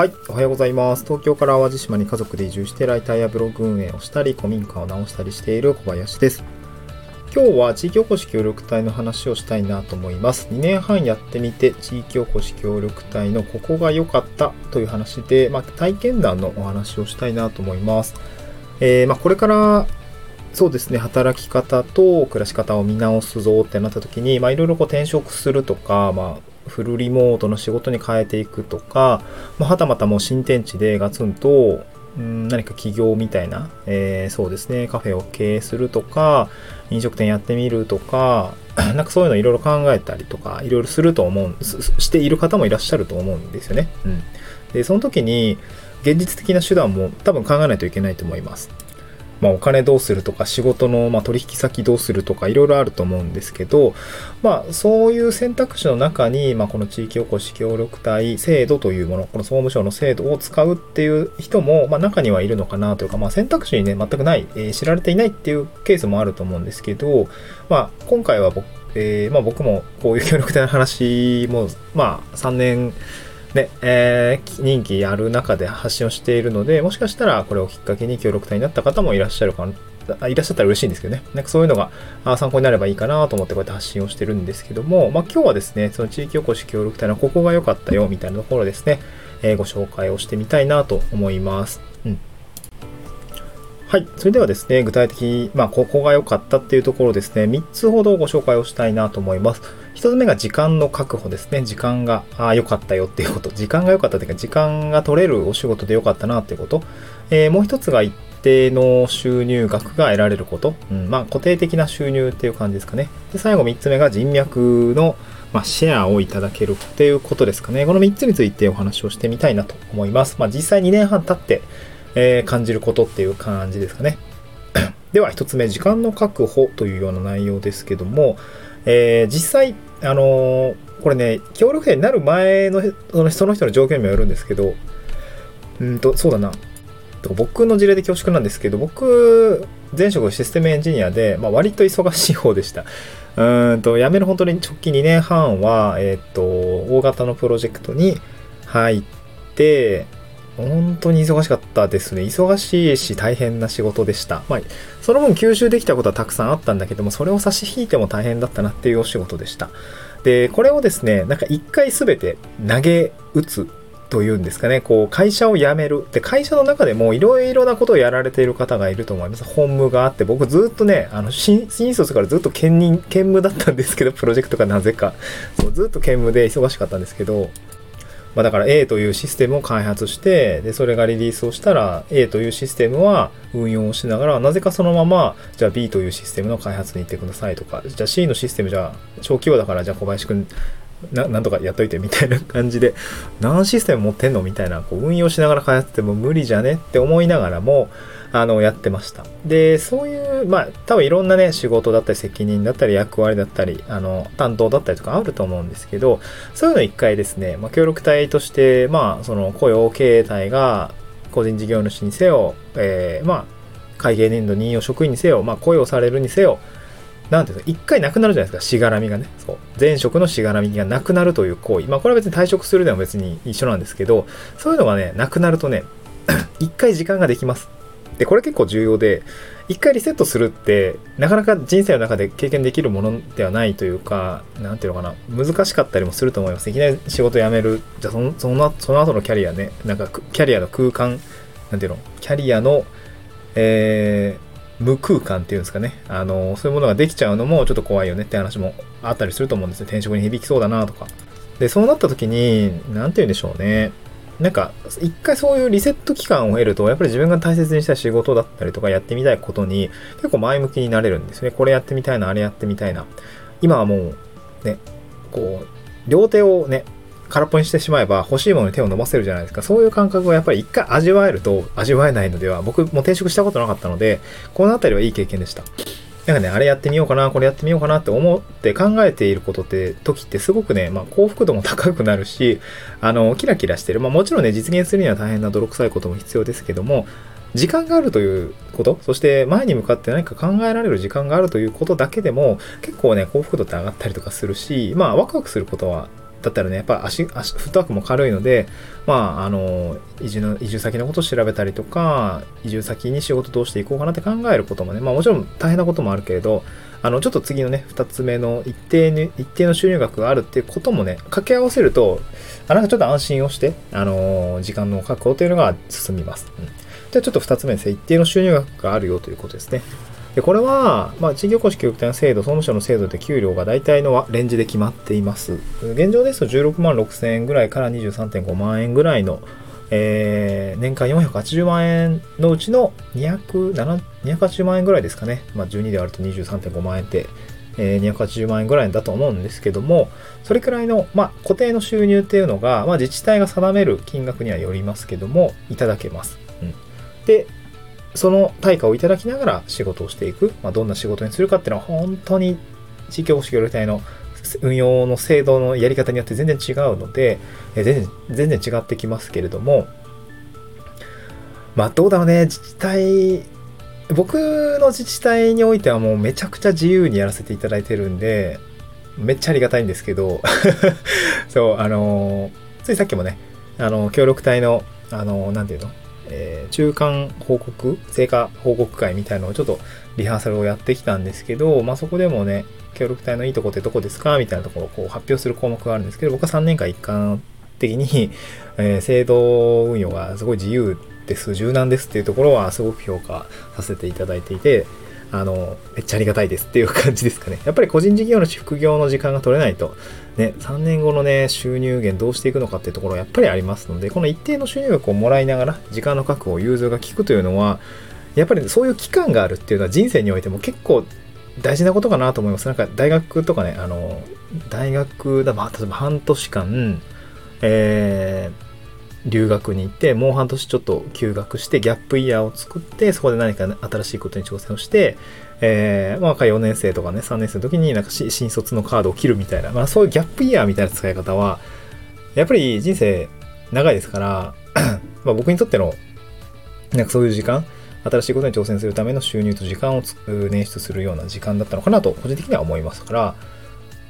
はい、おはようございます。東京から淡路島に家族で移住してライターやブログ運営をしたり、古民家を直したりしている小林です。今日は地域おこし協力隊の話をしたいなと思います。2年半やってみて、地域おこし協力隊のここが良かったという話で、まあ、体験談のお話をしたいなと思います。えーまあ、これからそうですね、働き方と暮らし方を見直すぞってなった時に、まあ、いろいろこう転職するとか、まあ、フルリモートの仕事に変えていくとか、まあ、はたまたもう新天地でガツンと、うん何か起業みたいな、えーそうですね、カフェを経営するとか、飲食店やってみるとか、なんかそういうのいろいろ考えたりとか、いろいろすると思う、している方もいらっしゃると思うんですよね。うん。で、その時に、現実的な手段も多分考えないといけないと思います。まあ、お金どうするとか仕事のま取引先どうするとかいろいろあると思うんですけど、まあ、そういう選択肢の中に、まあ、この地域おこし協力隊制度というものこの総務省の制度を使うっていう人も、まあ、中にはいるのかなというか、まあ、選択肢にね全くない、えー知られていないっていうケースもあると思うんですけど、まあ、今回は僕,、えーま、僕もこういう協力隊の話も、まあ、3年ね、えー任期やる中で発信をしているので、もしかしたらこれをきっかけに協力隊になった方もいらっしゃるかいらっしゃったら嬉しいんですけどね。なんかそういうのが参考になればいいかなと思ってこうやって発信をしてるんですけども、まあ今日はですね、その地域おこし協力隊のここが良かったよみたいなところですね、えーご紹介をしてみたいなと思います。うん。はい。それではですね、具体的に、まあ、ここが良かったっていうところですね、3つほどご紹介をしたいなと思います。1つ目が時間の確保ですね。時間があ良かったよっていうこと。時間が良かったというか、時間が取れるお仕事で良かったなっていうこと。えーもう1つが一定の収入額が得られること。うん、まあ、固定的な収入っていう感じですかね。で、最後3つ目が人脈の、まあ、シェアをいただけるっていうことですかね。この3つについてお話をしてみたいなと思います。まあ、実際2年半経って、えー感じることっていう感じですかね。では一つ目、時間の確保というような内容ですけども、えー実際、あのーこれね、協力隊になる前のその人の状況にもよるんですけど、うんと、そうだな。僕の事例で恐縮なんですけど、僕、前職システムエンジニアで、まあ、割と忙しい方でした。うんと、辞める本当に直近2年半は、えーっと、大型のプロジェクトに入って、本当に忙しかったですね。忙しいし大変な仕事でした。まあ、その分吸収できたことはたくさんあったんだけども、それを差し引いても大変だったなっていうお仕事でした。で、これをですね、なんか一回すべて投げ打つというんですかね、こう、会社を辞める。で、会社の中でもいろいろなことをやられている方がいると思います。本務があって、僕ずっとね、あの、新新卒からずっと兼任、兼務だったんですけど、プロジェクトがなぜか。そう、ずっと兼務で忙しかったんですけど、まあ、だから A というシステムを開発して、で、それがリリースをしたら、A というシステムは運用をしながら、なぜかそのまま、じゃあ B というシステムの開発に行ってくださいとか、じゃあ C のシステムじゃあ、小規模だから、じゃあ小林くん、ななんとかやっといてみたいな感じで、何システム持ってんのみたいな、こう運用しながら開発っても無理じゃねって思いながらも、あの、やってました。で、そういう、まあ、多分いろんなね、仕事だったり責任だったり役割だったり、あの、担当だったりとかあると思うんですけど、そういうのを一回ですね、まあ、協力隊として、まあ、その雇用形態が個人事業主にせよ、えーまあ、会計年度任用職員にせよ、まあ、雇用されるにせよ、なんていうの、一回なくなるじゃないですか、しがらみがね。そう。前職のしがらみがなくなるという行為。まあ、これは別に退職するでも別に一緒なんですけど、そういうのがね、なくなるとね、一回時間ができます。で、これ結構重要で、一回リセットするって、なかなか人生の中で経験できるものではないというか、なんていうのかな、難しかったりもすると思います。いきなり仕事辞める、じゃあその、その、その後のキャリアね、なんかキャリアの空間、なんていうの、キャリアの、えー無空間っていうんですかね。あの、そういうものができちゃうのもちょっと怖いよねって話もあったりすると思うんですよ。転職に響きそうだなとか。で、そうなった時に、なんて言うんでしょうね。なんか、一回そういうリセット期間を得ると、やっぱり自分が大切にした仕事だったりとかやってみたいことに結構前向きになれるんですね。これやってみたいな、あれやってみたいな。今はもう、ね、こう、両手をね、空っぽにしてしまえば欲しいものに手を伸ばせるじゃないですか。そういう感覚をやっぱり一回味わえると味わえないのでは、僕も転職したことなかったので、このあたりはいい経験でした。なんかね、あれやってみようかな、これやってみようかなって思って考えていることって、時ってすごくね、まあ幸福度も高くなるし、あの、キラキラしてる。まあもちろんね、実現するには大変な泥臭いことも必要ですけども、時間があるということ、そして前に向かって何か考えられる時間があるということだけでも、結構ね、幸福度って上がったりとかするし、まあワクワクすることはだったらね、やっぱ足、足、フットワークも軽いので、まあ、あの、移住の、移住先のことを調べたりとか、移住先に仕事どうしていこうかなって考えることもね、まあもちろん大変なこともあるけれど、あの、ちょっと次のね、二つ目の一定に、一定の収入額があるっていうこともね、掛け合わせると、あなんかちょっと安心をして、あの、時間の確保というのが進みます。うん、じゃあちょっと二つ目ですね、一定の収入額があるよということですね。でこれは、まあ、地域おこし協力隊の制度、総務省の制度で給料が大体のレンジで決まっています。現状ですと16万6千円ぐらいから23.5万円ぐらいの、えー、年間480万円のうちの280万円ぐらいですかね。まあ、12で割ると23.5万円って、えー、280万円ぐらいだと思うんですけども、それくらいの、まあ、固定の収入っていうのが、まあ、自治体が定める金額にはよりますけども、いただけます。うん、で、その対価をいただきながら仕事をしていく、まあ、どんな仕事にするかっていうのは本当に地域おこし協力隊の運用の制度のやり方によって全然違うので、え全然、全然違ってきますけれども、まあどうだろうね、自治体、僕の自治体においてはもうめちゃくちゃ自由にやらせていただいてるんで、めっちゃありがたいんですけど、そう、あのついさっきもね、あの、協力隊の、あのなんていうの？えー、中間報告、成果報告会みたいなのをちょっとリハーサルをやってきたんですけど、まあそこでもね、協力隊のいいとこってどこですかみたいなところをこう発表する項目があるんですけど、僕は3年間一貫的に、えー、制度運用がすごい自由です、柔軟ですっていうところはすごく評価させていただいていて、あの、めっちゃありがたいですっていう感じですかね。やっぱり個人事業の副業の時間が取れないと、ね、3年後のね、収入源どうしていくのかっていうところはやっぱりありますので、この一定の収入額をもらいながら、時間の確保、融通が効くというのは、やっぱりそういう期間があるっていうのは人生においても結構大事なことかなと思います。なんか大学とかね、あの、大学だ、まあ、例えば半年間、えー、留学に行って、もう半年ちょっと休学して、ギャップイヤーを作って、そこで何か、新しいことに挑戦をして、えー、まあ、4年生とかね、3年生の時になんか新卒のカードを切るみたいな、まあそういうギャップイヤーみたいな使い方は、やっぱり人生長いですから、ま僕にとっての、なんかそういう時間、新しいことに挑戦するための収入と時間を捻出するような時間だったのかなと、個人的には思いますから、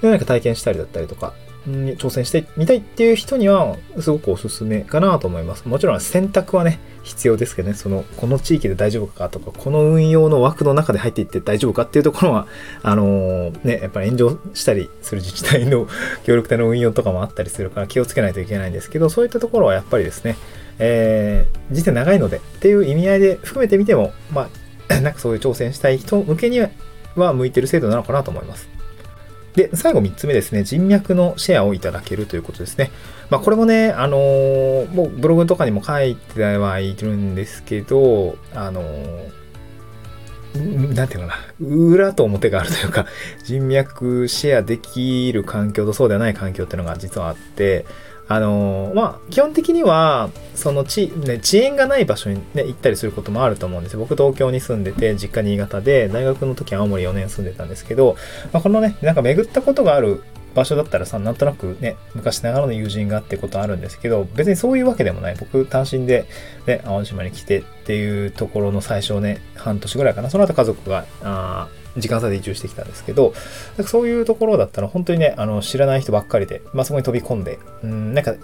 何か体験したりだったりとか、に挑戦してみたいっていう人にはすごくおすすめかなと思います。もちろん選択はね、必要ですけどね、その、この地域で大丈夫かとか、この運用の枠の中で入っていって大丈夫かっていうところは、あのー、ね、やっぱり炎上したりする自治体の 協力隊の運用とかもあったりするから気をつけないといけないんですけど、そういったところはやっぱりですね、えー、人生長いのでっていう意味合いで含めてみても、まあ、なんかそういう挑戦したい人向けには向いてる制度なのかなと思います。で、最後3つ目ですね、人脈のシェアをいただけるということですね。まあ、これもね、あのー、もうブログとかにも書いてはいるんですけど、あのー、なんていうのかな、裏と表があるというか、人脈シェアできる環境とそうではない環境っていうのが実はあって、あのまあ、基本的には、その地、ね、遅延がない場所にね、行ったりすることもあると思うんですよ。僕東京に住んでて、実家新潟で、大学の時青森4年住んでたんですけど、まあ、このね、なんか巡ったことがある場所だったらさ、なんとなくね、昔ながらの友人がってことあるんですけど、別にそういうわけでもない。僕単身でね、淡路島に来てっていうところの最初ね、半年ぐらいかな。その後家族が、あ時間差で移住してきたんですけど、そういうところだったら本当にね、あの、知らない人ばっかりで、まあ、そこに飛び込んで、うん、なんか、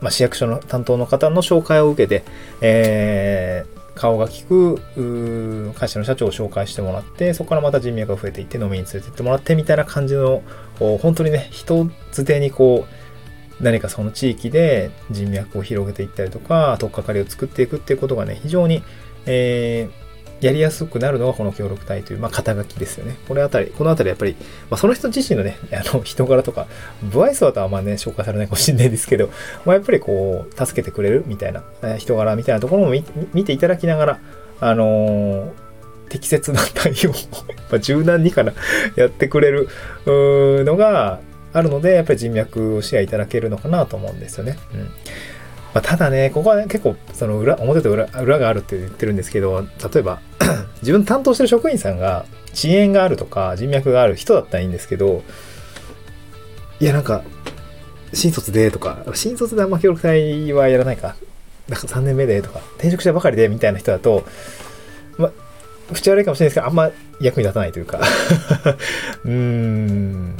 まあ、市役所の担当の方の紹介を受けて、えー、顔が利く会社の社長を紹介してもらって、そこからまた人脈が増えていって飲みに連れてってもらってみたいな感じの、本当にね、人づてにこう、何かその地域で人脈を広げていったりとか、とっかかりを作っていくっていうことがね、非常に、えー、やりやすくなるのがこの協力隊という、まあ、肩書きですよね。これあたり、このあたりやっぱり、まあ、その人自身のね、あの、人柄とか、不愛想とはまね、紹介されないかもしれないですけど、まあ、やっぱりこう、助けてくれるみたいな、人柄みたいなところも見ていただきながら、あのー、適切な対応 を柔軟にかな、やってくれるのがあるので、やっぱり人脈をシェアいただけるのかなと思うんですよね。うんまあ、ただね、ここはね、結構、その裏、表と裏裏があるって言ってるんですけど、例えば、自分担当してる職員さんが遅延があるとか人脈がある人だったらいいんですけど、いや、なんか、新卒でとか、新卒であんま協力隊はやらないか。なんか3年目でとか、転職したばかりでみたいな人だと、まあ、口悪いかもしれないですけど、あんま役に立たないというか うーん、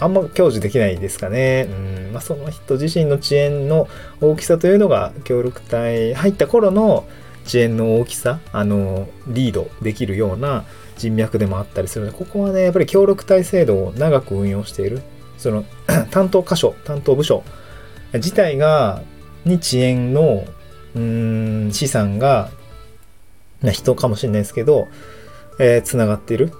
あんま享受できないですかね。うんまあ、その人自身の遅延の大きさというのが協力隊入った頃の遅延の大きさ、あの、リードできるような人脈でもあったりするので、ここはね、やっぱり協力隊制度を長く運用している、その 担当箇所、担当部署自体が、に遅延の、うん、資産が、人かもしれないですけど、えー、つながっている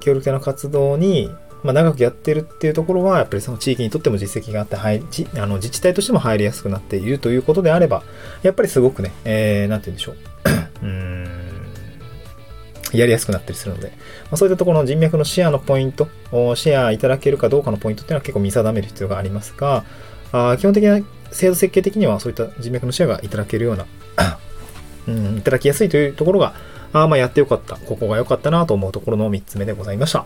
協力隊の活動に、まあ、長くやってるっていうところは、やっぱりその地域にとっても実績があって、はい、あの自治体としても入りやすくなっているということであれば、やっぱりすごくね、えー、なんて言うんでしょう。うん、やりやすくなったりするので、まあ、そういったところの人脈のシェアのポイント、シェアいただけるかどうかのポイントっていうのは結構見定める必要がありますが、あ基本的な制度設計的にはそういった人脈のシェアがいただけるような、うん、いただきやすいというところが、あまあやってよかった。ここが良かったなと思うところの3つ目でございました。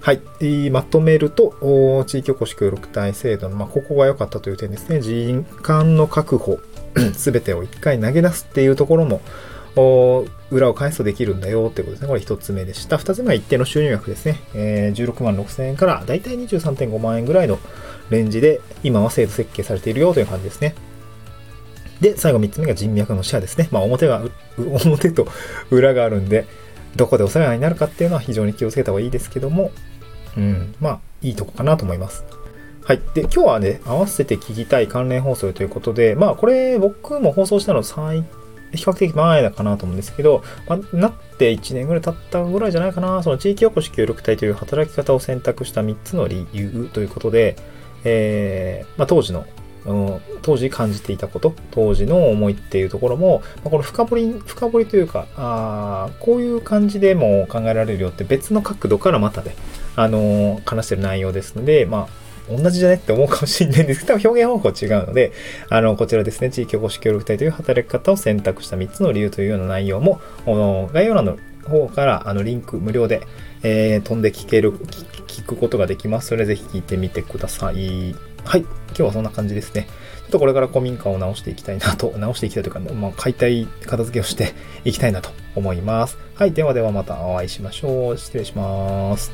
はい。まとめると、地域おこし協力隊制度の、まあ、ここが良かったという点ですね。人間の確保、すべてを一回投げ出すっていうところも、裏を返すとできるんだよってことですね。これ1つ目でした。2つ目は一定の収入額ですね。えー、16万6千円からだいたい23.5万円ぐらいのレンジで今は制度設計されているよという感じですね。で、最後3つ目が人脈のシェアですね。まあ表が、表と裏があるんで、どこでお世話になるかっていうのは非常に気をつけた方がいいですけども、うん、まあいいとこかなと思います。はい。で、今日はね、合わせて聞きたい関連放送ということで、まあこれ僕も放送したの最比較的前だかなと思うんですけど、まあ、なって1年ぐらい経ったぐらいじゃないかな、その地域おこし協力隊という働き方を選択した3つの理由ということで、えー、まあ、当時のあの当時感じていたこと、当時の思いっていうところも、まあ、この深掘り、深掘りというか、あこういう感じでも考えられるよって別の角度からまたね、あの、話してる内容ですので、まあ、同じじゃねって思うかもしれないんですけど、多分表現方法違うので、あの、こちらですね、地域おこし協力隊という働き方を選択した3つの理由というような内容も、概要欄の方から、あの、リンク無料で、えー、飛んで聞ける、聞くことができます。それぜひ聞いてみてください。はい。今日はそんな感じですね。ちょっとこれから古民家を直していきたいなと、直していきたいというか、まあ、解体、片付けをして いきたいなと思います。はい。ではではまたお会いしましょう。失礼します。